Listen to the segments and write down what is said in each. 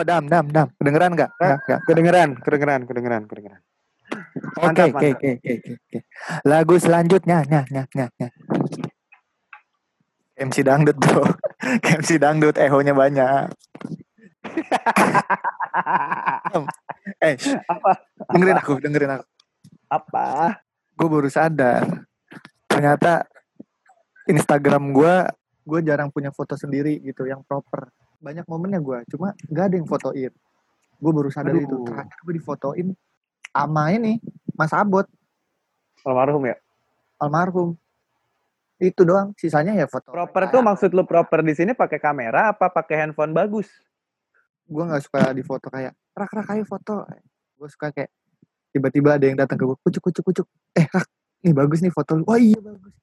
Halo Dam, Dam, Dam. Kedengeran nggak? Kedengeran, kedengeran, kedengeran, kedengeran. Oke, oke, oke, oke. Lagu selanjutnya, nya, nya, nya, nya. MC dangdut bro, MC dangdut, ehonya banyak. Eh, Apa? dengerin aku, dengerin aku. Apa? Gue baru sadar, ternyata Instagram gue, gue jarang punya foto sendiri gitu, yang proper. Banyak momennya gue, cuma gak ada yang fotoin. Gue baru sadar Aduh. itu, terakhir gue difotoin sama ini, Mas Abot. Almarhum ya. almarhum itu doang sisanya ya foto Proper tuh maksud lu proper di sini pakai kamera apa pakai handphone bagus? gue nggak suka di foto kayak rak rak ayo foto gue suka kayak tiba-tiba ada yang datang ke gue kucuk kucuk kucuk eh rak nih bagus nih foto lu wah iya bagus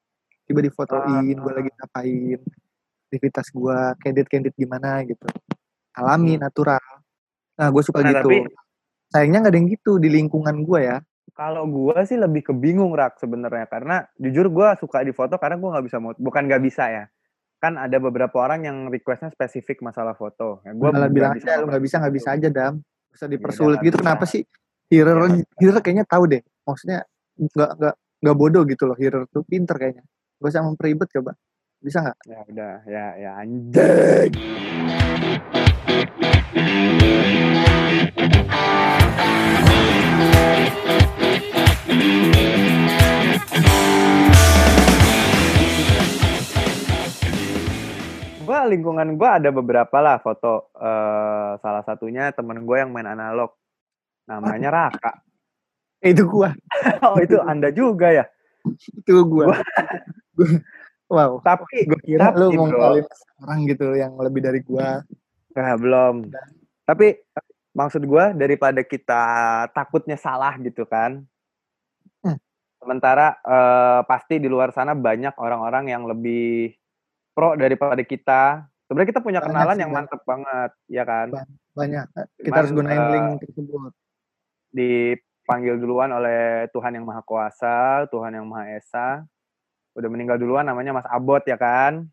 tiba difotoin gue lagi ngapain aktivitas gue candid candid gimana gitu. Alami natural. Nah gue suka Nah, gitu. tapi- sayangnya nggak ada yang gitu di lingkungan gue ya. Kalau gua sih lebih ke bingung rak sebenarnya. Karena jujur gua suka di foto karena gua nggak bisa moto, bukan nggak bisa ya. Kan ada beberapa orang yang requestnya spesifik masalah foto. Ya, gue gua malah bilang aja lu nggak bisa nggak itu. bisa aja dam. Bisa dipersulit nggak gitu. Bisa. kenapa sih Hirer Iya, nggak Hirer kayaknya tahu deh. Maksudnya nggak nggak nggak bodoh gitu loh. Hirer tuh pinter kayaknya. Gak usah memperibet coba bisa nggak Ya udah, ya ya anjing. Gua lingkungan gua ada beberapa lah foto. eh salah satunya temen gue yang main analog. Namanya Raka. Itu gua Oh itu anda juga ya. itu gua Gua- wow Tapi gue kira lu Tapi, mau bro. ngalin orang gitu yang lebih dari gua Nah, belum. Tapi maksud gua daripada kita takutnya salah gitu kan. Hmm. Sementara eh, pasti di luar sana banyak orang-orang yang lebih pro daripada kita. Sebenarnya kita punya Banyak kenalan sih, yang mantep banget, ya kan? banyak kita Cuman, harus gunain eh, link tersebut Dipanggil duluan oleh Tuhan yang Maha Kuasa, Tuhan yang Maha Esa. Udah meninggal duluan namanya Mas Abot ya kan?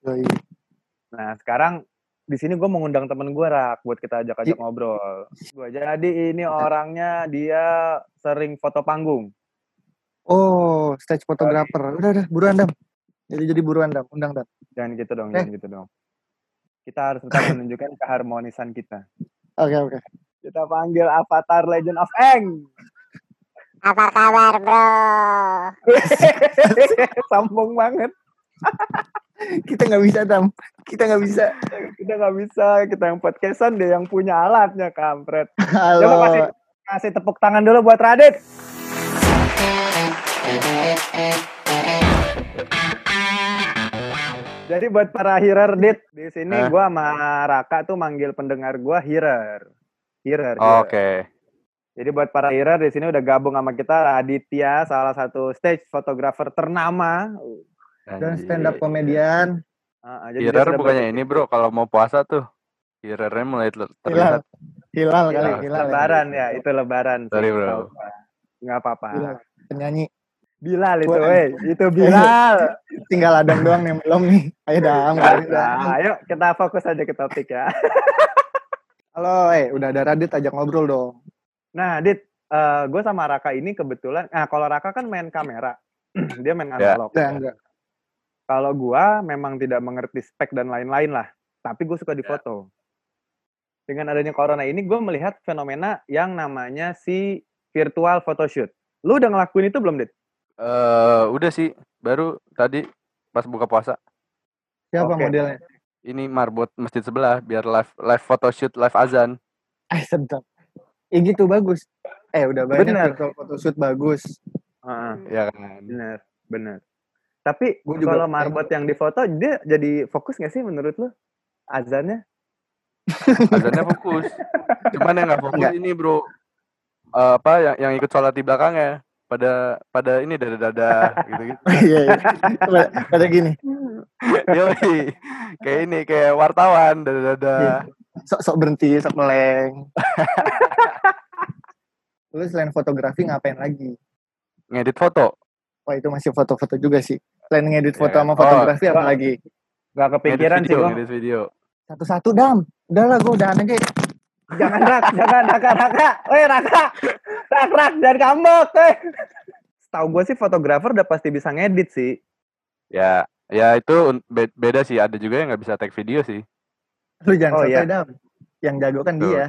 Yoi. Nah sekarang di sini gue mengundang temen gue rak buat kita ajak-ajak Ih. ngobrol. Gue jadi ini orangnya dia sering foto panggung. oh stage photographer udah udah buruan dam jadi jadi buruan dam undang dam Jangan gitu dong, Eh. jangan gitu dong. Kita harus tetap menunjukkan keharmonisan kita. oke oke Kita panggil Avatar Legend of Eng. Apa kabar bro? Sambung banget. kita nggak bisa dam kita nggak bisa Kita nggak bisa, kita yang podcastan dia yang punya alatnya kampret. halo Coba kasih kasih tepuk tangan dulu buat Radit. Jadi buat para hearer dit di sini gua sama Raka tuh manggil pendengar gua hearer. Hearer. Oke. hearer. Jadi buat para hearer di sini udah gabung sama kita Aditya, salah satu stage photographer ternama. dan stand up komedian Ah, ah, jadi dia Hirer sudah bukannya ini bro, kalau mau puasa tuh Hirernya mulai ter- hilal terlihat. hilal kali Hilal. ya. lebaran ya, itu lebaran. Sorry, bro. nggak apa-apa. Penyanyi Bilal itu, weh. Itu Bilal. tinggal adang doang yang belum nih ayo dam. Nah, ayo kita fokus aja ke topik ya. halo eh udah ada Radit ajak ngobrol dong Nah, Dit, gue sama Raka ini kebetulan, nah kalau Raka kan main kamera, dia main Ya. analog. enggak Kalau gua memang tidak mengerti spek dan lain-lain lah, tapi gue suka Ya. difoto. Dengan adanya corona ini, gue melihat fenomena yang namanya si virtual photoshoot. Lu udah ngelakuin itu belum, Dit? Eh, udah sih, baru tadi pas buka puasa. siapa Oke. modelnya Ini marbot masjid sebelah biar live live photoshoot, live azan. eh sedap eh gitu bagus eh udah banyak Bener. virtual photoshoot bagus Heeh, Ya kan. bener, bener. Tapi Gua juga kalau marbot yang difoto, dia jadi fokus gak sih menurut lu? Azannya? Azannya fokus. Cuman yang nggak fokus Enggak. ini bro. Eh, apa yang yang ikut sholat di belakangnya pada pada ini dada dada gitu gitu. iya iya pada, gini Yoi. kayak ini kayak wartawan dada dada. Iya. sok sok berhenti sok meleng lu selain fotografi ngapain lagi Ngedit foto. wah itu masih foto-foto juga sih selain ngedit foto Iya. sama Oh, fotografi apa lagi Gak Ngedit kepikiran sih gua. ngedit video. satu-satu dam udahlah gue udahan aja Jangan rak, jangan raka raka. Weh raka, rak rak jangan kambok. Eh. Tahu gue sih fotografer udah pasti bisa ngedit sih. Ya, ya itu beda sih. Ada juga yang nggak bisa take video sih. Lu jangan Oh, sampai iya. dam. Yang jago kan Betul. dia.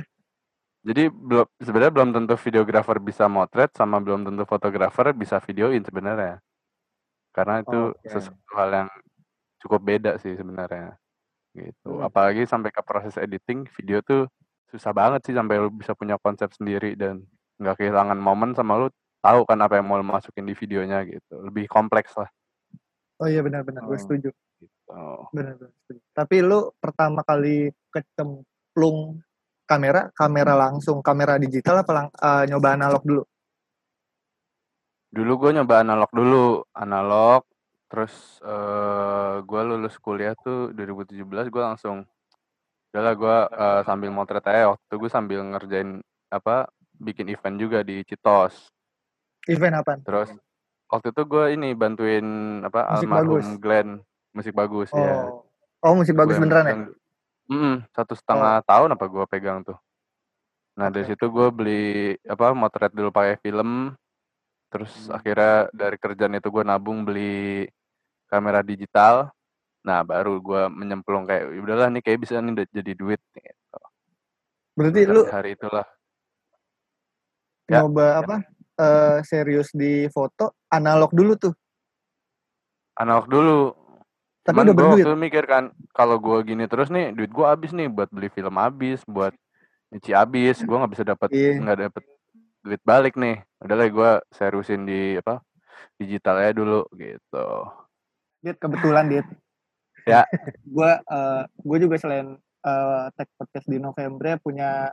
Jadi belum sebenarnya belum tentu videografer bisa motret sama belum tentu fotografer bisa videoin sebenarnya. Karena itu Oke. sesuatu hal yang cukup beda sih sebenarnya. Gitu. Hmm. Apalagi sampai ke proses editing video tuh susah banget sih sampai lu bisa punya konsep sendiri dan nggak kehilangan momen sama lu tahu kan apa yang mau lu masukin di videonya gitu. Lebih kompleks lah. Oh iya benar-benar gue Oh. setuju. Gitu. Benar-benar setuju. Tapi lu pertama kali kecemplung kamera, kamera langsung kamera digital apa lang- eh, nyoba analog dulu? Dulu gue nyoba analog dulu, analog. Terus eh gue lulus kuliah tuh 2017 gue langsung udahlah gue eh, sambil motret aja waktu itu gue sambil ngerjain apa bikin event juga di Citos. Event apaan? Terus waktu itu gue ini bantuin apa Musik almarhum bagus. Glenn musik bagus ya. Oh. Oh musik bagus Gua beneran ya? Mm-mm, satu setengah tahun apa gue pegang tuh. Nah dari Oke. situ gue beli apa motret dulu pakai film. Terus Hmm. akhirnya dari kerjaan itu gue nabung beli kamera digital. Nah baru gue menyemplung kayak "Ya udahlah nih kayak bisa nih jadi duit. Gitu. Berarti Dari lu hari itulah. Ya, nyoba apa? eh, serius di foto analog dulu tuh. Analog dulu. Tapi Cuman udah gue berduit. waktu itu mikir kan kalau gue gini terus nih duit gue habis nih buat beli film habis, buat nyuci habis. Gue nggak bisa dapat Iya. nggak dapet duit balik nih. Udahlah gue seriusin di apa digitalnya dulu gitu. Dit kebetulan dit. Ya. gue eh gue juga selain eh tag podcast di November punya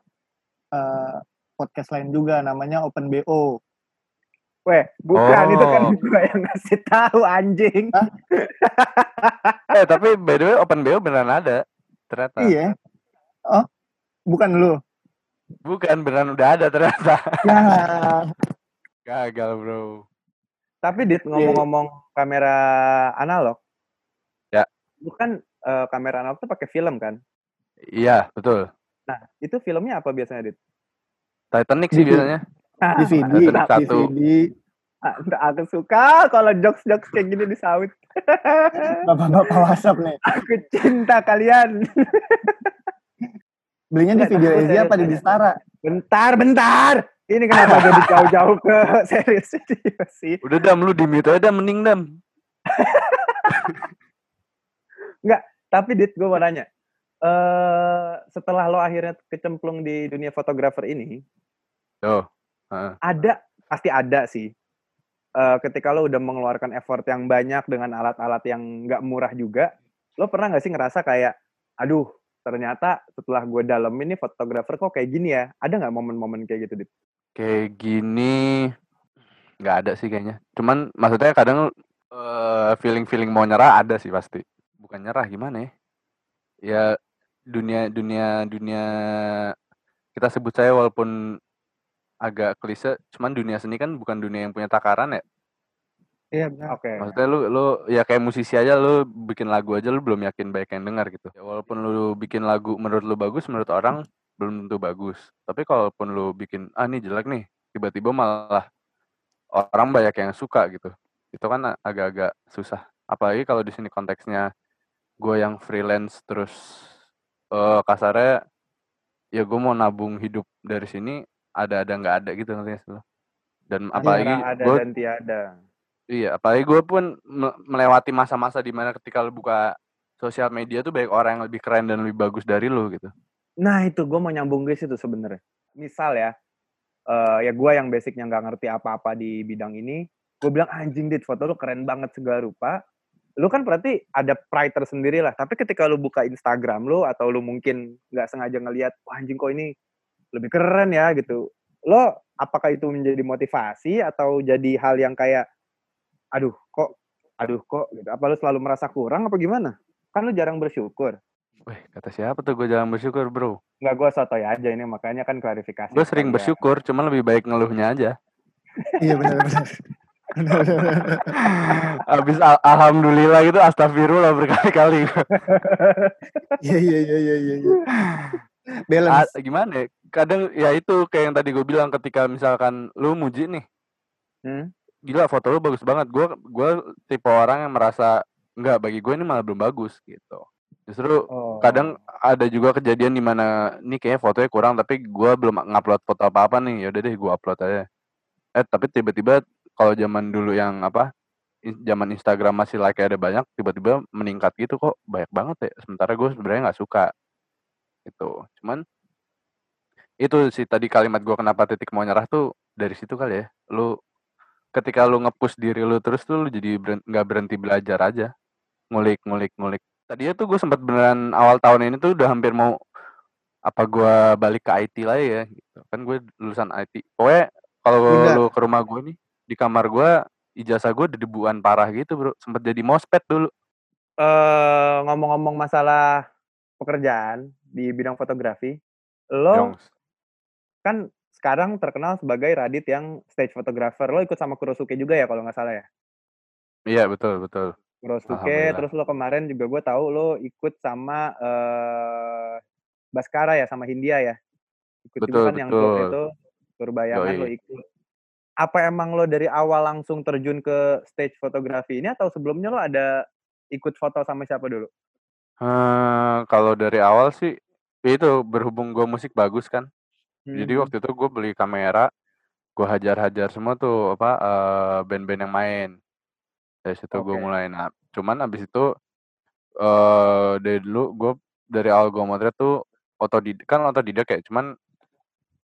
eh podcast lain juga namanya Open BO. Weh, bukan itu kan Oh. gue yang ngasih tahu anjing. Eh tapi by the way open BO beneran ada ternyata. Iya. Oh, bukan lu. Bukan beneran udah ada ternyata. Ya. Gagal bro. Tapi dit ngomong-ngomong kamera analog. Ya. Bukan eh, kamera analog tuh pakai film kan? Iya betul. Nah, itu filmnya apa biasanya, Dit? Titanic sih biasanya. DVD, Titanic satu. DVD. Ah, Aku suka kalau jokes-jokes kayak gini disawit. Bapak-bapak WhatsApp nih. Aku cinta kalian. Belinya di video serius apa di. Distara? Bentar, bentar. Ini kenapa jadi jauh-jauh ke serius sih? Udah dam lu di mute aja Dam, mending dam. Tapi Dit, gue mau nanya. eh setelah lo akhirnya kecemplung di dunia fotografer ini, Tuh. Heeh. ada pasti ada sih. Eh ketika lo udah mengeluarkan effort yang banyak dengan alat-alat yang nggak murah juga, lo pernah nggak sih ngerasa kayak, aduh, ternyata setelah gue dalemin nih fotografer kok kayak gini ya? Ada nggak momen-momen kayak gitu, Dit? Kayak gini nggak ada sih kayaknya. Cuman maksudnya kadang eh, feeling-feeling mau nyerah ada sih pasti. Bukan nyerah gimana ya? Ya dunia dunia dunia kita sebut saya walaupun agak klise, cuman dunia seni kan bukan dunia yang punya takaran ya. Iya benar. Oke. Maksudnya lu lu ya kayak musisi aja lu bikin lagu aja lu belum yakin banyak yang dengar gitu. Ya, walaupun lu bikin lagu menurut lu bagus, menurut orang belum tentu bagus. Tapi kalaupun lu bikin ah ini jelek nih, tiba-tiba malah orang banyak yang suka gitu. Itu kan agak-agak susah. Apalagi kalau di sini konteksnya gue yang freelance terus eh kasarnya ya gue mau nabung hidup dari sini ada ada nggak ada gitu lu? Dan apalagi ada gue dan tiada. Iya, apalagi gue pun me- melewati masa-masa di mana ketika lu buka sosial media tuh banyak orang yang lebih keren dan lebih bagus dari lu gitu. Nah itu gue mau nyambung ke situ sebenarnya. Misal ya, eh ya gue yang basicnya nggak ngerti apa-apa di bidang ini, gue bilang anjing dit foto lu keren banget segala rupa. Lu kan berarti ada pride tersendiri lah. Tapi ketika lu buka Instagram lu atau lu mungkin nggak sengaja ngelihat, wah anjing kok ini lebih keren ya gitu. Lo apakah itu menjadi motivasi atau jadi hal yang kayak, aduh kok, aduh kok, gitu. apa lu selalu merasa kurang apa gimana? Kan lu jarang bersyukur. Wih, kata siapa tuh gue jangan bersyukur bro. Nggak gue sotoy aja ini makanya kan klarifikasi. Gue sering bersyukur, cuman lebih baik ngeluhnya aja. Iya benar-benar. Benar-benar. Abis al- alhamdulillah gitu, astagfirullah berkali-kali. Iya iya iya iya iya. Iya. a Balance. gimana ya, kadang ya itu kayak yang tadi gue bilang ketika misalkan lu muji nih, Hmm? gila foto lu bagus banget, gue gue tipe orang yang merasa, enggak bagi gue ini malah belum bagus gitu. Justru Oh. kadang ada juga kejadian di mana, nih kayaknya fotonya kurang tapi gue belum ngupload foto apa-apa nih, ya udah deh gue upload aja. Eh tapi tiba-tiba kalau zaman dulu yang apa, zaman Instagram masih like-nya ada banyak, tiba-tiba meningkat gitu kok banyak banget ya, sementara gue sebenarnya nggak suka. Gitu. Cuman itu sih tadi kalimat gue kenapa titik mau nyerah tuh dari situ kali ya. Lu ketika lu nge-push diri lu terus tuh lu jadi nggak berhenti belajar aja. Ngulik ngulik ngulik. Tadinya tuh gue sempet beneran awal tahun ini tuh udah hampir mau apa gue balik ke IT lagi ya gitu. Kan gue lulusan IT. Pokoknya kalau lu ke rumah gue nih, di kamar gue ijazah gue debuan parah gitu, Bro. Sempet jadi mospet dulu. Eh, ngomong-ngomong masalah pekerjaan di bidang fotografi, lo Yongs. kan sekarang terkenal sebagai Radit yang stage photographer. Lo ikut sama Kurosuke juga ya kalau nggak salah ya? Iya, betul betul. Kurosuke, terus lo kemarin juga gue tahu lo ikut sama eh Baskara ya, sama Hindia ya? Ikut Betul kan yang tour betul. itu, tour bayangan lo ikut. Apa emang lo dari awal langsung terjun ke stage fotografi ini atau sebelumnya lo ada ikut foto sama siapa dulu? Eee, kalau dari awal sih, ya itu berhubung gue musik bagus kan. Jadi Mhm. waktu itu gue beli kamera, gue hajar-hajar semua tuh apa, eee, band-band yang main. Dari situ gue Oke. mulai. Nah, cuman abis itu, eee, dari dulu gue dari awal gue motret tuh otodid kan otodidak ya, cuman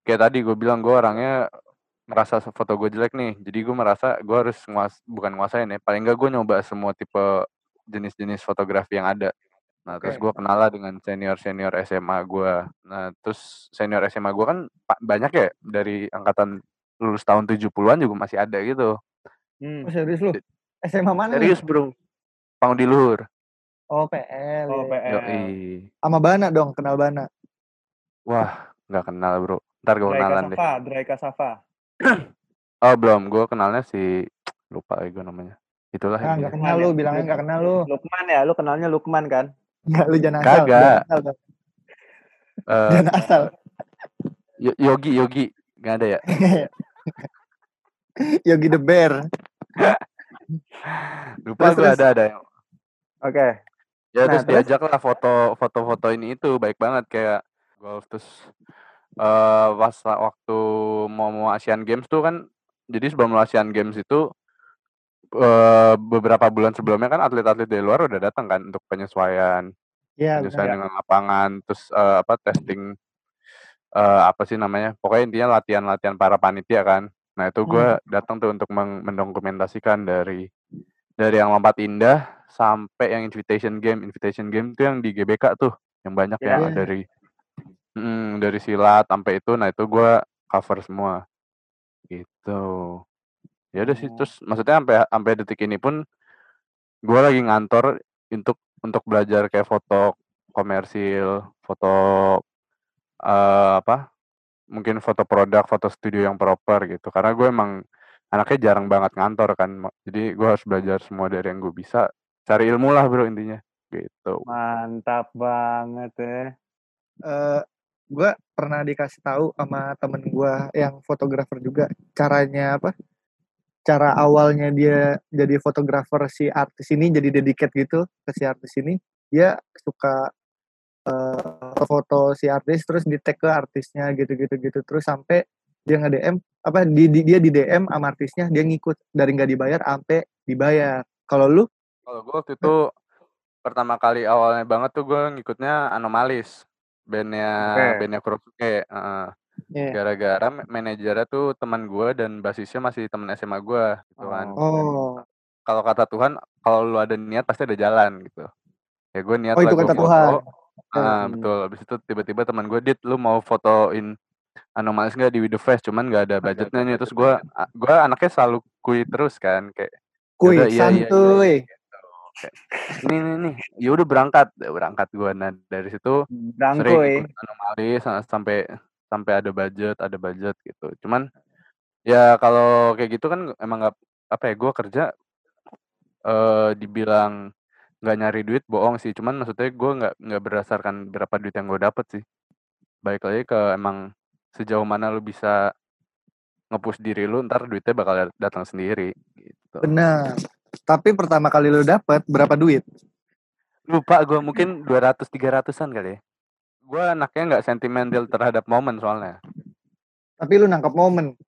kayak tadi gue bilang gue orangnya merasa se foto gue jelek nih, jadi gue merasa gue harus nguas bukan nguasain ya, paling enggak gue nyoba semua tipe jenis-jenis fotografi yang ada. Nah, terus Oke. gue kenal lah dengan senior-senior SMA gue. Nah, terus senior SMA gue kan banyak ya, dari angkatan lulus tahun 70-an juga masih ada gitu. Hmm. Oh serius lu? SMA mana nih? serius, Bro. Pangudi Luhur. Oh PL Oh, ya. PL. Yoi. Sama Bana dong, kenal Bana. Wah, nggak kenal, Bro. Entar gue kenalan deh. Kasafa, Drai Kasafa. Oh, belum. Gue kenalnya si lupa lagi gue namanya. Itulah Ah, nggak intinya. kenal lu, ya? bilangnya nggak kenal lu. Lukman ya? Lu kenalnya Lukman kan? Nggak, lu jangan asal, jangan Kagak. asal. Jangan asal. Yo Yogi Yogi, nggak ada ya? Yogi the Bear. Lupa Terus gue terus. ada ada yang Oke. Ya Nah, terus terus? diajak lah foto foto-foto ini itu baik banget kayak golf terus eee, pas waktu mau mau Asian Games tuh kan jadi sebelum Asian Games itu eee, beberapa bulan sebelumnya kan atlet-atlet dari luar udah datang kan untuk penyesuaian Iya, penyesuaian benar. Ya. dengan lapangan terus eee, apa testing eee, apa sih namanya pokoknya intinya latihan-latihan para panitia kan. Nah itu gue Hmm. datang tuh untuk mendokumentasikan dari dari yang lompat indah sampai yang invitation game. Invitation game tuh yang di GBK tuh, yang banyak Ya. yang Iya. dari mhm, dari silat sampai itu, nah itu gue cover semua. Gitu. Ya udah sih Oh. terus maksudnya sampai sampai detik ini pun gue lagi ngantor untuk untuk belajar kayak foto komersil, foto eee, apa, mungkin foto produk, foto studio yang proper gitu. Karena gue emang anaknya jarang banget ngantor kan, jadi gue harus belajar semua dari yang gue bisa, cari ilmu lah Bro intinya, gitu. Mantap banget ya. Eee, gua pernah dikasih tahu sama temen gua yang fotografer juga, caranya apa, cara awalnya dia jadi fotografer si artis ini jadi dedicate gitu ke si artis ini, dia suka, eee, foto si artis terus di-tag ke artisnya gitu-gitu gitu, terus sampai dia nge-DM apa, di di dia di-DM sama artisnya, dia ngikut dari nggak dibayar ampe dibayar. Kalau lu? Kalau gue waktu itu pertama kali awalnya banget tuh gue ngikutnya Anomalies, band-nya Oke. band-nya Kurosuke, heeh. Iya. Gara-gara ma manajernya tuh teman gue dan basisnya masih temen SMA gue gitu kan. Oh. Kalau kata Tuhan, kalau lu ada niat pasti ada jalan gitu. Ya gue niat Oh itu kata foto Tuhan. heeh, Hmm. betul. Habis itu tiba-tiba teman gue, "Dit lu mau fotoin Anomalies nggak di With The Fest?" Cuman nggak ada budgetnya nih, terus gue gue anaknya selalu kuy terus kan, kayak, "Ya Kuy, udah, iya iya iya," santuy. gitu. Kayak, "Ini nih nih, ya udah berangkat." Ya berangkat gue. Nah dari situ sering ikut Anomalies, heeh, sampai sampai ada budget ada budget gitu. Cuman ya kalau kayak gitu kan emang nggak apa ya, gue kerja eee, dibilang nggak nyari duit bohong sih, cuman maksudnya gue nggak nggak berdasarkan berapa duit yang gue dapet sih. balik lagi ke emang sejauh mana lu bisa nge-push diri lu, ntar duitnya bakal datang sendiri, gitu. Benar. Tapi pertama kali lu dapet berapa duit? Lupa gue mungkin 200 300-an kali ya. Gue anaknya nggak sentimental terhadap momen soalnya. Tapi lu nangkap momen.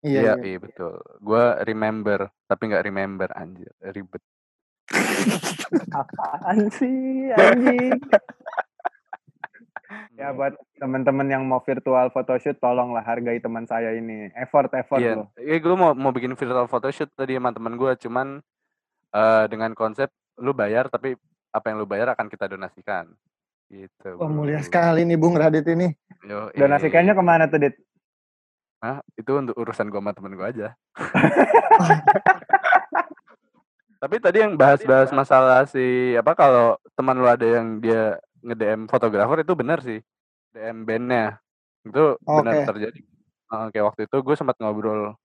Iya, Iya, iya. iya betul. Gue remember, tapi nggak remember anjir, ribet. Apaan sih anjing? ya buat teman-teman yang mau virtual photoshoot tolonglah hargai teman saya ini. Effort effort Iya, loh. iya gue mau mau bikin virtual photoshoot tadi sama teman gue, cuman eh dengan konsep lu bayar tapi apa yang lu bayar akan kita donasikan. Gitu. Wah mulia sekali nih Bung Radit ini. Yoi. Donasikannya ke mana tuh, Dit? Hah? Itu untuk urusan gue sama temen gue aja. Tapi tadi yang bahas-bahas masalah si apa kalau teman lu ada yang dia nge-DM fotografer itu benar sih. DM bandnya. Itu benar Oke. terjadi. Kayak waktu itu gue sempat ngobrol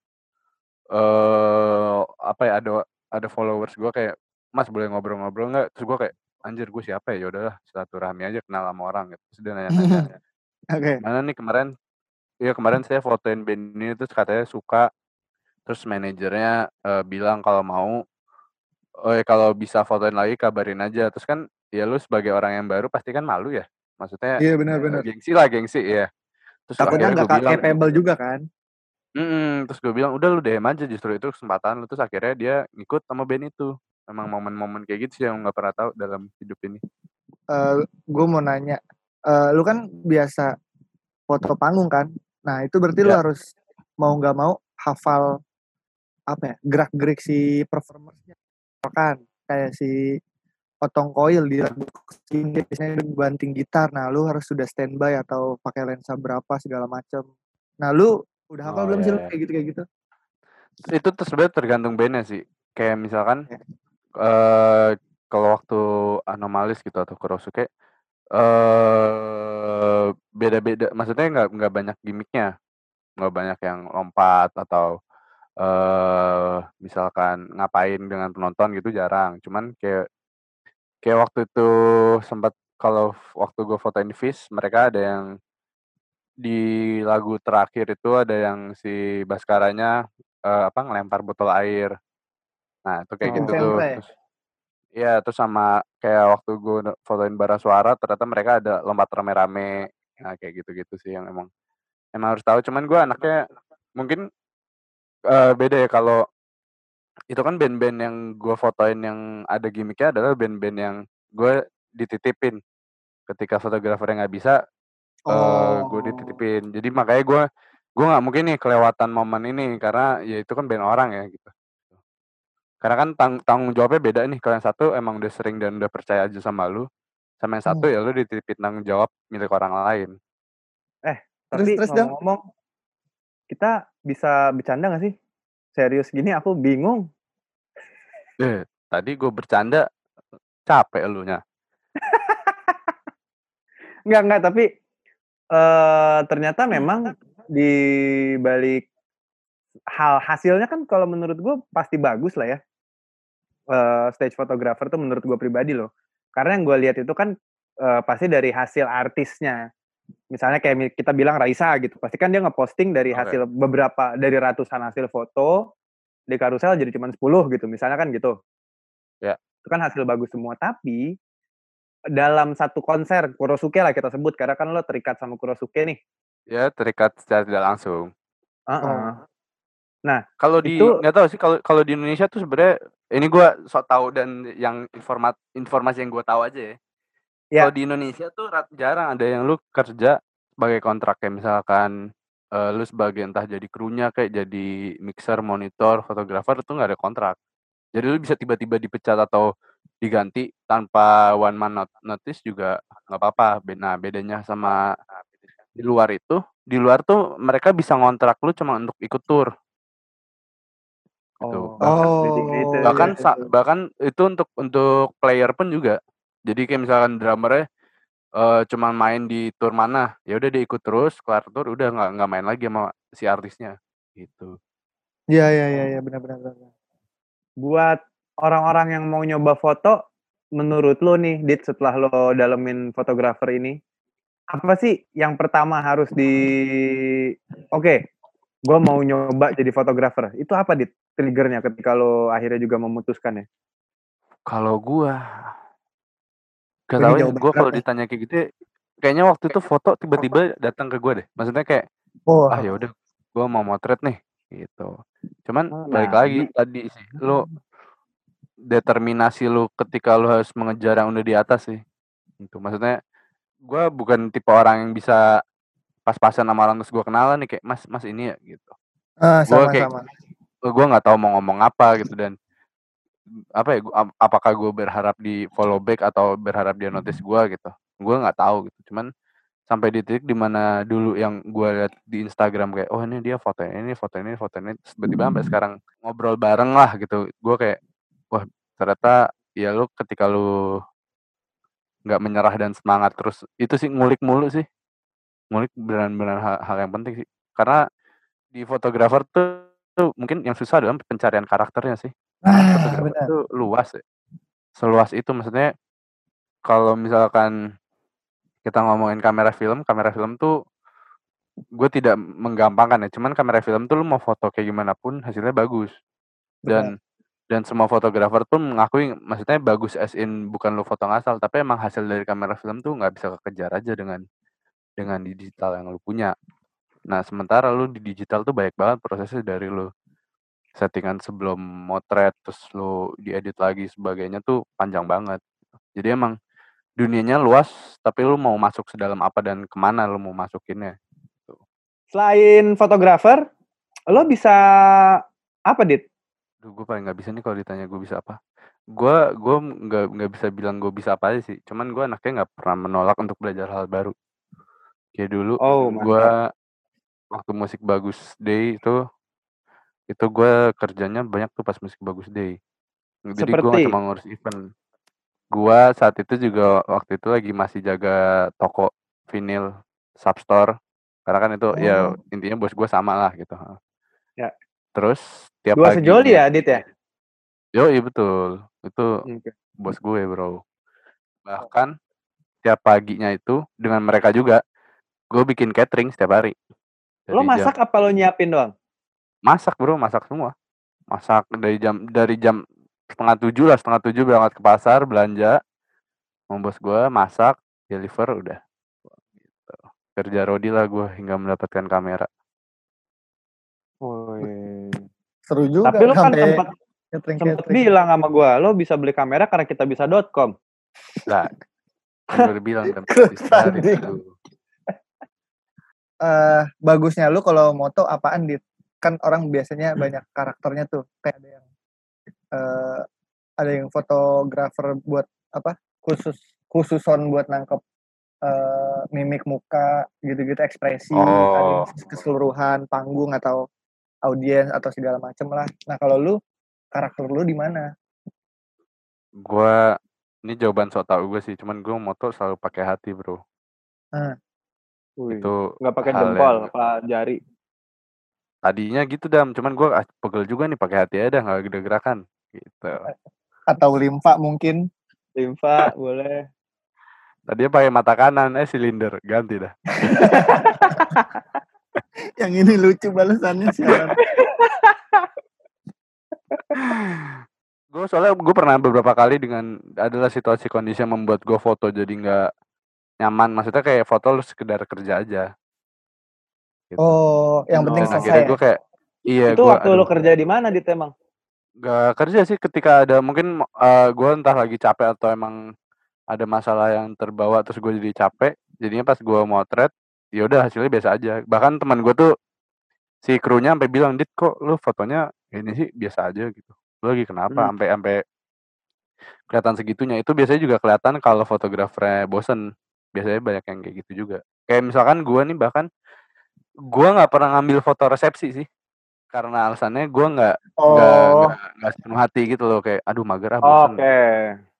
eh apa ya ada ada followers gue kayak Mas boleh ngobrol-ngobrol nggak? Terus gue kayak anjir gue siapa ya? Ya udahlah silaturahmi aja kenal sama orang gitu. Terus dia nanya-nanya. Oke. Mana nih kemarin? Iya kemarin saya fotoin band ini terus katanya suka. Terus manajernya eh, bilang kalau mau oh ya kalau bisa fotoin lagi kabarin aja. Terus kan ya lu sebagai orang yang baru pasti kan malu ya. Maksudnya Iya eh, benar-benar. gengsi lah gengsi ya. Terus Takutnya nggak capable juga kan? "Mm-mm." terus gue bilang udah lu DM aja justru itu kesempatan lu. Terus akhirnya dia ngikut sama band itu. Emang momen-momen kayak gitu sih yang nggak pernah tahu dalam hidup ini. Eh gue mau nanya, eh, lu kan biasa foto panggung kan? Nah itu berarti lu Ya. harus mau nggak mau hafal apa ya gerak-gerik si performersnya kan kayak si potong koil di biasanya banting gitar nah lu harus sudah standby atau pakai lensa berapa segala macam nah lu udah hafal Oh belum sih ya lu ya. kayak gitu kayak gitu Itu tuh sebenarnya tergantung bandnya sih. Kayak misalkan Ya. Eh kalau waktu anomalis gitu atau Kurosuke eh beda-beda. Maksudnya nggak nggak banyak gimmicknya, nggak banyak yang lompat atau eh misalkan ngapain dengan penonton gitu jarang. Cuman kayak kayak waktu itu sempat kalau waktu gue fotoin Fish, mereka ada yang di lagu terakhir itu ada yang si Baskaranya eh, apa ngelempar botol air. Nah, itu kayak bikin gitu tuh. ya Terus Iya, terus sama kayak waktu gue fotoin bara suara, ternyata mereka ada lompat rame-rame. Nah, kayak gitu-gitu sih yang emang emang harus tahu. Cuman gue anaknya mungkin eh, beda ya kalau itu kan band-band yang gue fotoin yang ada gimmicknya adalah band-band yang gue dititipin. Ketika fotografernya nggak bisa, eh gue oh dititipin. Jadi makanya gue gue nggak mungkin nih kelewatan momen ini karena ya itu kan band orang ya gitu. Karena kan tang tanggung jawabnya beda nih. Kalau yang satu emang udah sering dan udah percaya aja sama lu, sama yang satu Hmm. ya lu dititipin tanggung jawab milik orang lain. Eh, terus tapi terus dong ngomong-ngomong, kita bisa bercanda nggak sih? Serius gini aku bingung. Eh, tadi gue bercanda capek elunya. Enggak, enggak, tapi eh ternyata memang di balik hal hasilnya kan kalau menurut gue pasti bagus lah ya. Eh, stage photographer tuh menurut gue pribadi loh. Karena yang gue lihat itu kan eh, pasti dari hasil artisnya. Misalnya kayak kita bilang Raisa gitu, pasti kan dia ngeposting dari hasil beberapa dari ratusan hasil foto di karusel jadi cuma 10 gitu, misalnya kan gitu. Ya. Itu kan hasil bagus semua, tapi dalam satu konser Kurosuke lah kita sebut karena kan lo terikat sama Kurosuke nih. Ya terikat secara tidak langsung. Heeh. oh Nah, Kalau di nggak tahu sih kalau kalau di Indonesia tuh sebenarnya ini gue sok tahu dan yang informat informasi yang gue tahu aja ya. ya Kalau di Indonesia tuh rat- jarang ada yang lu kerja sebagai kontrak kayak misalkan eh, lu sebagai entah jadi krunya kayak jadi mixer, monitor, fotografer itu nggak ada kontrak. Jadi lu bisa tiba-tiba dipecat atau diganti tanpa one man not- notice juga nggak apa-apa. Nah bedanya sama di luar itu, di luar tuh mereka bisa ngontrak lu cuma untuk ikut tour gitu. oh, Bahkan oh itu iya bahkan iya bahkan itu untuk untuk player pun juga. Jadi kayak misalkan drummernya eh cuman main di tour mana, ya udah dia ikut terus, kelar tour udah nggak nggak main lagi sama si artisnya gitu. iya iya iya iya benar benar benar buat orang-orang yang mau nyoba foto menurut lo nih Dit setelah lo dalemin fotografer ini apa sih yang pertama harus di Oke, gue mau nyoba jadi fotografer. Itu apa dit triggernya ketika lo akhirnya juga memutuskan ya? Kalau gua Ini gak tau gua kalau ya. ditanya kayak gitu, ya, kayaknya waktu itu foto tiba-tiba datang ke gua deh. Maksudnya kayak, Oh, ah ya udah, gua mau motret nih, gitu. Cuman Oh, balik nah, lagi di- tadi sih, lu determinasi lu ketika lu harus mengejar yang udah di atas sih. Itu maksudnya, gua bukan tipe orang yang bisa pas-pasan sama orang terus gua kenalan nih kayak mas mas ini ya gitu. ah, Gua sama kayak gue nggak tahu mau ngomong apa gitu dan apa ya gua, ap- apakah gue berharap di follow back atau berharap dia notice gue gitu. Gue nggak tahu gitu cuman sampai di titik di mana dulu yang gue lihat di Instagram kayak oh ini dia foto ini foto ini foto ini tiba-tiba sampai sekarang ngobrol bareng lah gitu. Gue kayak wah ternyata ya lu ketika lu nggak menyerah dan semangat terus itu sih ngulik mulu sih ngulik benar-benar hal, hal yang penting sih karena di fotografer tuh, tuh mungkin yang susah adalah pencarian karakternya sih Ah, benar. itu luas ya. Seluas itu maksudnya kalau misalkan kita ngomongin kamera film, kamera film tuh gue tidak menggampangkan ya. Cuman kamera film tuh lu mau foto kayak gimana pun hasilnya bagus. Dan dan semua fotografer tuh mengakui maksudnya bagus as in bukan lu foto ngasal tapi emang hasil dari kamera film tuh nggak bisa kekejar aja dengan dengan di digital yang lu punya. Nah, sementara lu di digital tuh banyak banget prosesnya dari lu settingan sebelum motret terus lu diedit lagi sebagainya tuh panjang banget. Jadi emang dunianya luas tapi lu mau masuk sedalam apa dan ke mana lu mau masukinnya. Selain fotografer, lo bisa apa dit? Duh, gue paling nggak bisa nih kalau ditanya gue bisa apa. Gue gue nggak nggak bisa bilang gue bisa apa aja sih. Cuman gue anaknya nggak pernah menolak untuk belajar hal baru. Kayak dulu Oh, gue waktu musik bagus day itu itu gue kerjanya banyak tuh pas musik bagus day. Jadi gue nggak cuma ngurus event. Gue saat itu juga waktu itu lagi masih jaga toko vinil substore. Karena kan itu ya Oh. intinya bos gue sama lah gitu. Ya. Terus tiap Dua sejoli paginya- ya dit ya? Yo, iya betul. Itu Oke. bos gue, Bro. Bahkan tiap paginya itu dengan mereka juga gue bikin catering setiap hari. Lo Dari jam- masak apa lo nyiapin doang? masak, Bro, masak semua. Masak dari jam dari jam setengah tujuh lah, setengah tujuh berangkat ke pasar belanja. Sama bos gue masak, deliver udah. Gitu. Kerja rodi lah gue hingga mendapatkan kamera. Woi. Seru juga Tapi lo kan sempat catering sempat catering. bilang sama gua, lo bisa beli kamera karena kita bisa.com. Lah, kan gue udah bilang kan Tadi. itu. Eh, bagusnya lu kalau moto apaan dit? Kan orang biasanya banyak karakternya tuh. Kayak ada yang eh ada yang fotografer buat apa? Khusus khususon buat nangkep eh mimik muka gitu-gitu ekspresi, Oh. keseluruhan panggung atau audiens atau segala macem lah. Nah kalau lu karakter lu di mana? Gue ini jawaban so tau gue sih, cuman gue moto selalu pakai hati, Bro. Wih. Itu Nggak pakai jempol, yang- apa jari. tadinya gitu dam, cuman gue ah, pegel juga nih pakai hati aja dah, nggak gede gerakan gitu. Atau limfa mungkin? Limfa boleh. Tadinya pakai mata kanan, eh silinder, ganti dah. Yang ini lucu balasannya siapa? gue soalnya gue pernah beberapa kali dengan adalah situasi kondisi yang membuat gue foto jadi nggak nyaman. Maksudnya kayak foto lu sekedar kerja aja. Gitu. Oh, yang penting. Dan selesai. akhirnya ya? gue kayak iya itu gue waktu lo kerja di mana dit emang? Gak kerja sih ketika ada mungkin eh gue entah lagi capek atau emang ada masalah yang terbawa terus gue jadi capek jadinya pas gue motret ya udah hasilnya biasa aja bahkan teman gue tuh si krunya sampai bilang dit kok lu fotonya ini sih biasa aja gitu lu lagi kenapa Hmm. sampai sampai kelihatan segitunya itu biasanya juga kelihatan kalau fotografernya bosen biasanya banyak yang kayak gitu juga kayak misalkan gue nih bahkan gue nggak pernah ngambil foto resepsi sih karena alasannya gue nggak nggak Oh, nggak sepenuh hati gitu loh kayak aduh mager ah Oke. bosen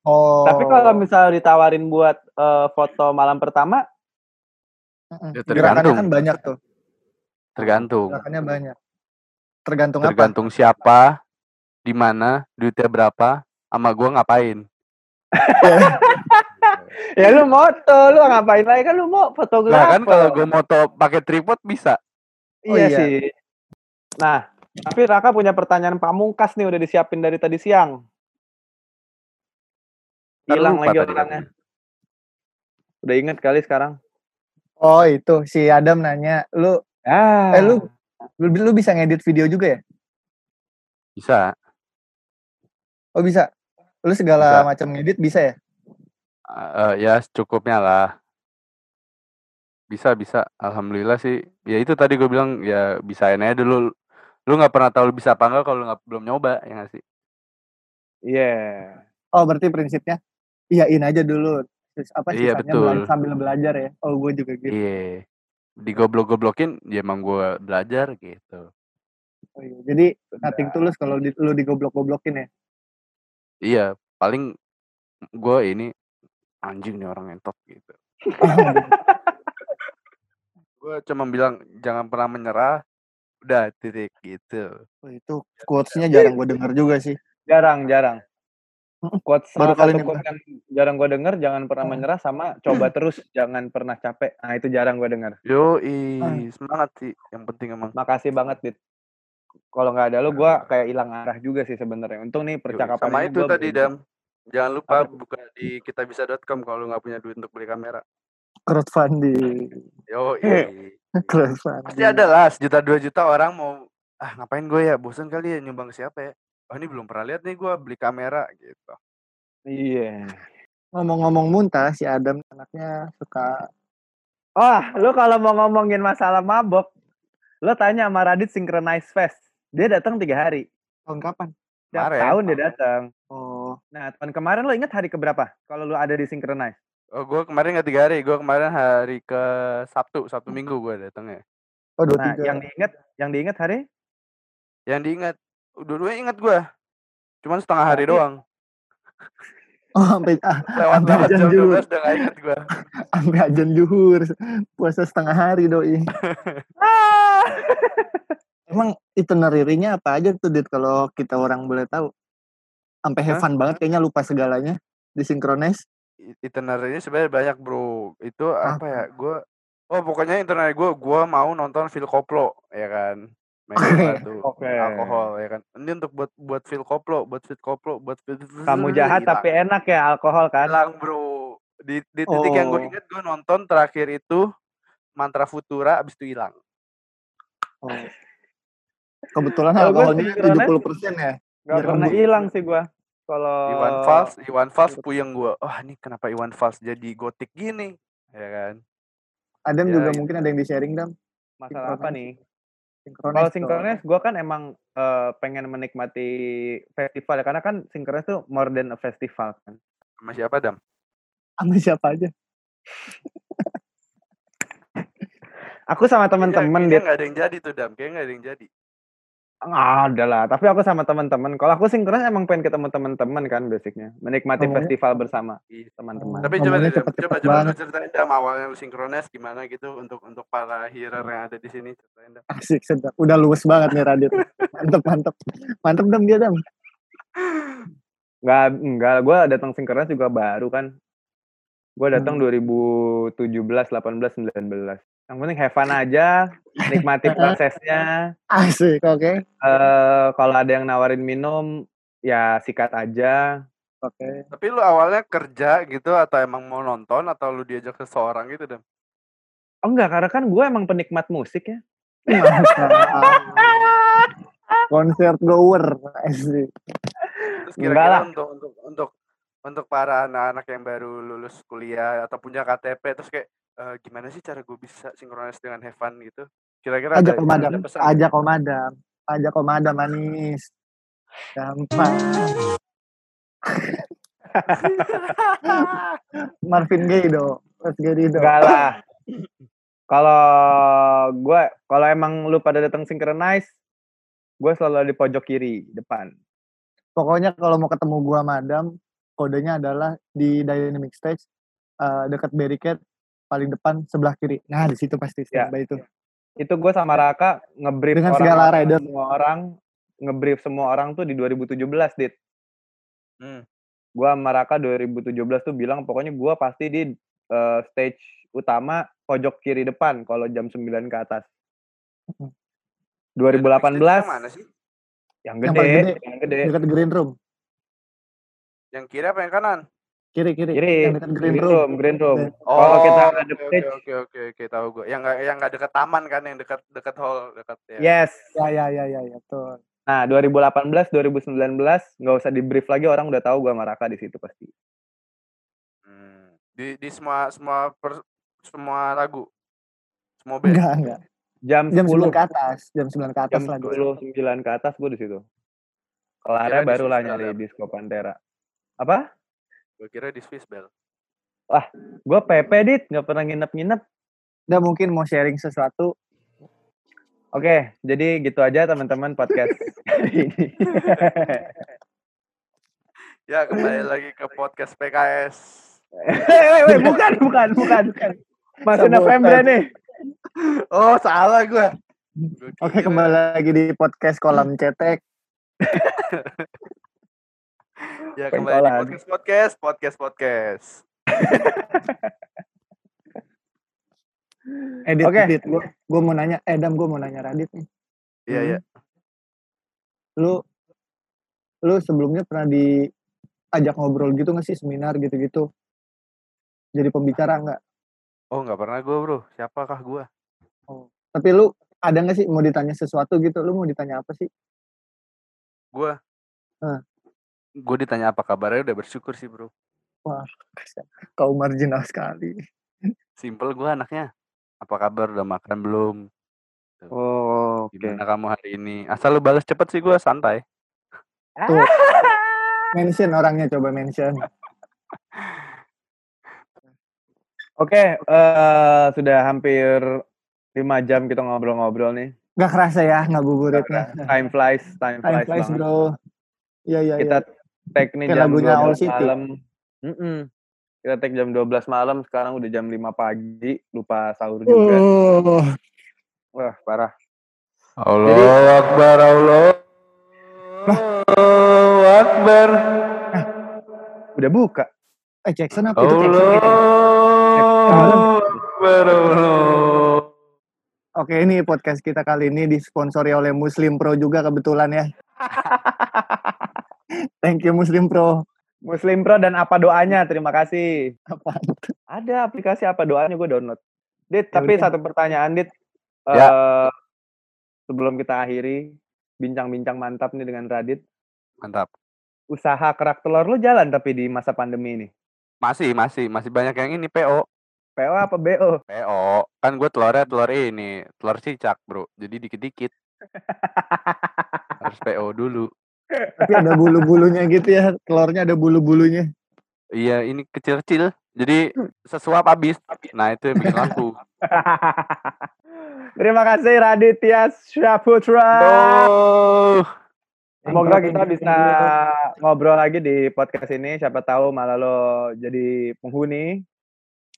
oh. Tapi kalau misalnya ditawarin buat eh, foto malam pertama. Ya, tergantung. kan banyak tuh. tergantung Gerakannya banyak. Tergantung, apa? tergantung siapa di mana duitnya berapa sama gue ngapain ya lu moto, lu ngapain lagi kan lu mau fotografer. Nah kan kalau gue moto pakai tripod bisa. Iya, Oh, iya. sih. Nah, tapi Raka punya pertanyaan pamungkas nih udah disiapin dari tadi siang. Hilang lagi tadi orangnya. Udah inget kali sekarang. Oh itu si Adam nanya, lu Ah. eh lu lu, lu bisa ngedit video juga ya? Bisa. Oh bisa. Lu segala macam ngedit bisa ya? Eh, ya secukupnya lah. Bisa bisa. Alhamdulillah sih. Ya itu tadi gue bilang ya bisain aja dulu. Lu nggak pernah tahu lu bisa apa enggak kalau lu nggak belum nyoba ya nggak sih? Iya. Oh berarti prinsipnya iyain aja dulu. Terus apa Iya, sisanya betul. bela- sambil belajar ya? Oh gue juga gitu. Iya. Digoblok-goblokin ya emang gue belajar gitu. Oh, iya. Jadi nothing tulus kalau di, lu digoblok-goblokin ya? Iya, paling gue ini anjing nih orang entot gitu. Gue cuma bilang jangan pernah menyerah. Udah titik gitu. Oh, itu quotes-nya jarang gue denger juga sih. Jarang, jarang. Quotes Baru kali ini quote yang jarang gue denger, jangan pernah Hmm. menyerah sama coba terus, jangan pernah capek. Nah, itu jarang gue denger. Yo Ah. semangat sih. Yang penting emang. Makasih banget, Dit. Kalau nggak ada lu, gue kayak hilang arah juga sih sebenarnya. Untung nih percakapan Sama ini itu gua tadi Dam. Jangan lupa Apa buka di kitabisa.com kalau nggak punya duit untuk beli kamera. Crowdfunding. Yo Crowdfunding. Pasti ada lah sejuta dua juta orang mau ah ngapain gue ya bosan kali ya nyumbang ke siapa ya oh ini belum pernah lihat nih gue beli kamera gitu Iya. Ngomong-ngomong muntah, si Adam anaknya suka Wah, lu kalau mau ngomongin masalah mabok, lu tanya sama Radit Synchronize Fest. Dia datang tiga hari. tahun kapan? Kemarin. tahun dia datang. Oh, Nah, tahun kemarin lo inget hari keberapa? Kalau lu ada di Synchronize? oh gue kemarin nggak tiga hari gue kemarin hari ke Sabtu Sabtu Minggu gue datangnya oh dua Nah, tiga. yang diinget, yang diinget hari? yang diingat dua-duanya ingat gue cuman setengah hari Tapi- doang Oh, sampai ah, lewat Sampai lewat ajan jam dulu. 12 udah gak inget gue sampai ajan juhur. Puasa setengah hari doi. Ah! Emang itinerary-nya apa aja tuh Dit kalau kita orang boleh tahu? Sampai have fun banget kayaknya lupa segalanya di synchronize. itinerary sebenarnya banyak bro itu Apa? apa ya gue oh pokoknya itinerary gue gue mau nonton Phil Koplo ya kan Oke. alkohol ya kan ini untuk buat buat Phil Koplo buat Phil Koplo buat Phil Kamu jahat tapi enak ya alkohol kan? hilang bro di, di titik yang gue Oh. inget gue nonton terakhir itu mantra futura abis itu hilang Oh. Kebetulan alkoholnya synchronize- 70% ya. Gak pernah hilang sih gua. Kalau Iwan Fals Iwan Fals puyeng gue wah ini kenapa Iwan Fals jadi gotik gini ya kan Adam Ya, juga gitu. mungkin ada yang di-sharing Dam. masalah apa nih? Kalau. Synchronize gue kan emang eh, pengen menikmati festival ya karena kan Synchronize tuh more than a festival kan. sama siapa dam sama siapa aja. Aku sama temen-temen kayaknya dia nggak ada yang jadi tuh dam kayaknya nggak ada yang jadi nggak ada lah. Tapi aku sama temen-temen. Kalau aku Synchronize emang pengen ketemu temen-temen kan basicnya, menikmati Ngomongnya- festival bersama Iya. teman-teman. Tapi coba Ngomongnya coba coba banget. ceritain dam awalnya lu sinkronis gimana gitu untuk untuk para hearer yang ada di sini ceritain. Asik sedap. Udah luwes banget nih Radit. Mantep mantep. Mantep Dam dia Dam. Nggak, enggak. Gue datang Synchronize juga baru kan. Gue datang Hmm. 2017, 18, 19. Yang penting have fun aja, nikmati prosesnya. Asik, oke. eh kalau ada yang nawarin minum, ya sikat aja. Oke. Tapi lu awalnya kerja gitu atau emang mau nonton atau lu diajak seseorang gitu dam? Oh enggak, karena kan gue emang penikmat musik ya. Konser goer. Asik. Terus Enggak kira-kira lah. untuk untuk untuk untuk para anak-anak yang baru lulus kuliah atau punya KTP terus kayak "Eh, gimana sih cara gue bisa sinkronis dengan Heaven gitu? Kira-kira Ajak ada, Om Adam. ada pesan? Ajak Om Adam. Ajak Om Adam manis. Gampang. Marvin Gaye dong. Get it dong. Enggak lah. Kalau gue, kalau emang lu pada datang synchronize, gue selalu di pojok kiri depan. Pokoknya kalau mau ketemu gua sama Adam, kodenya adalah di dynamic stage eh, dekat barricade paling depan sebelah kiri. Nah, di situ pasti Ya. standby itu. Itu gue sama Raka ngebrief Dengan orang, segala rider. semua orang, ngebrief semua orang tuh di 2017, Dit. Hmm. Gua sama Raka 2017 tuh bilang pokoknya gua pasti di eh, stage utama pojok kiri depan kalau jam 9 ke atas. 2018 mana sih? yang Yang gede, paling gede. yang gede. Dekat green room. Yang kiri apa yang kanan? Kiri kiri. Kiri, Yang dekat green, green room. room, green room. Oke. Kalau kita Oh, ngadep oke, oke, stage, oke oke oke tahu gue. Yang nggak yang nggak dekat taman kan, yang dekat dekat hall dekat ya. yes. Ya ya ya ya ya betul. Nah, 2018, 2019 nggak usah di brief lagi orang udah tahu gua sama Raka di situ pasti. Hmm. Di di semua semua per- semua lagu. Semua band. Enggak enggak. Jam, Jam 10, 9 ke atas, jam 9 ke atas jam lah gue. 10, 9 ke atas gua di situ. Kelarnya di barulah Swiss nyari disco Pantera. Apa? Gue kira di Swiss Bell. Gua PP dit, nggak pernah nginep-nginep. Udah mungkin mau sharing sesuatu. Oke, jadi gitu aja teman-teman podcast ini. Ya kembali lagi ke podcast PKS. Weh, weh, bukan, bukan, bukan, bukan. Masih. November nih. Oh salah gue. Oke, kembali lagi di podcast kolam cetek. Ya kembali di podcast podcast podcast podcast. Edit, Oke. edit. Gue gue mau nanya, eh Dam, gue mau nanya Radit nih. Iya Hmm. iya. Lu lu sebelumnya pernah diajak ngobrol gitu nggak sih seminar gitu-gitu? Jadi pembicara nggak? Oh nggak pernah gue bro. Siapakah gue? Tapi lu ada nggak sih mau ditanya sesuatu gitu? Lu mau ditanya apa sih? Gue. Gue ditanya apa kabarnya udah bersyukur sih bro. Kau marginal sekali. Simple gue anaknya. Apa kabar udah makan belum? Oh, oke. Gimana kamu hari ini? Asal lu balas cepet sih gue santai. Tuh. Mention orangnya coba mention. Oke, eh, sudah hampir lima jam kita ngobrol-ngobrol nih. Gak kerasa ya ngabuburitnya. Time flies, time Time flies, flies banget. bro. Iya iya Kita iya. Tag nih Kayak jam lagunya All 12 City. malam. Mm-mm. Kita tag jam 12 malam, sekarang udah jam 5 pagi, lupa sahur juga. Oh. Wah, parah. Allah Akbar Allah. Akbar. Udah buka. Eh Jackson apa itu Jackson? Allah Allah. Akbar Allah. Oke ini podcast kita kali ini disponsori oleh Muslim Pro juga kebetulan ya. Thank you Muslim Pro. Muslim Pro dan apa doanya? Terima kasih. Apa? Ada aplikasi apa doanya gue download. Dit, Ya tapi udah. satu pertanyaan Dit. Ya. Eh, sebelum kita akhiri bincang-bincang mantap nih dengan Radit. Mantap. Usaha kerak telur lu jalan tapi di masa pandemi ini. Masih, masih, masih banyak yang ini PO. PO apa BO? PO. Kan gue telurnya telur ini, telur cicak, Bro. Jadi dikit-dikit. Harus PO dulu. Tapi ada bulu-bulunya gitu ya. Telurnya ada bulu-bulunya. Iya, ini kecil-kecil. Jadi sesuap habis. Nah, itu yang bikin laku. Terima kasih Raditya Syaputra. Oh. Semoga kita bisa ngobrol lagi di podcast ini. Siapa tahu malah lo jadi penghuni.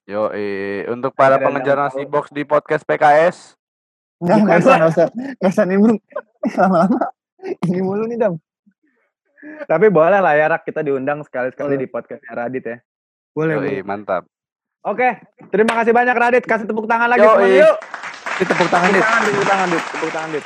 Yo, eh, untuk para Akhirnya pengejar nasi box di podcast PKS, Nggak, nggak usah, nggak usah. Nggak usah nimbrung. Lama-lama. Ini mulu nih Dam. Tapi boleh lah ya Rak, kita diundang sekali-sekali Boleh. di podcastnya Radit ya. Boleh, yo, boleh. eh, mantap. Oke, terima kasih banyak Radit. Kasih tepuk tangan lagi Yoi. semuanya yuk. Tepuk tangan Tepuk Dit. tangan, tepuk tangan, Dit. Tepuk tangan, Dit.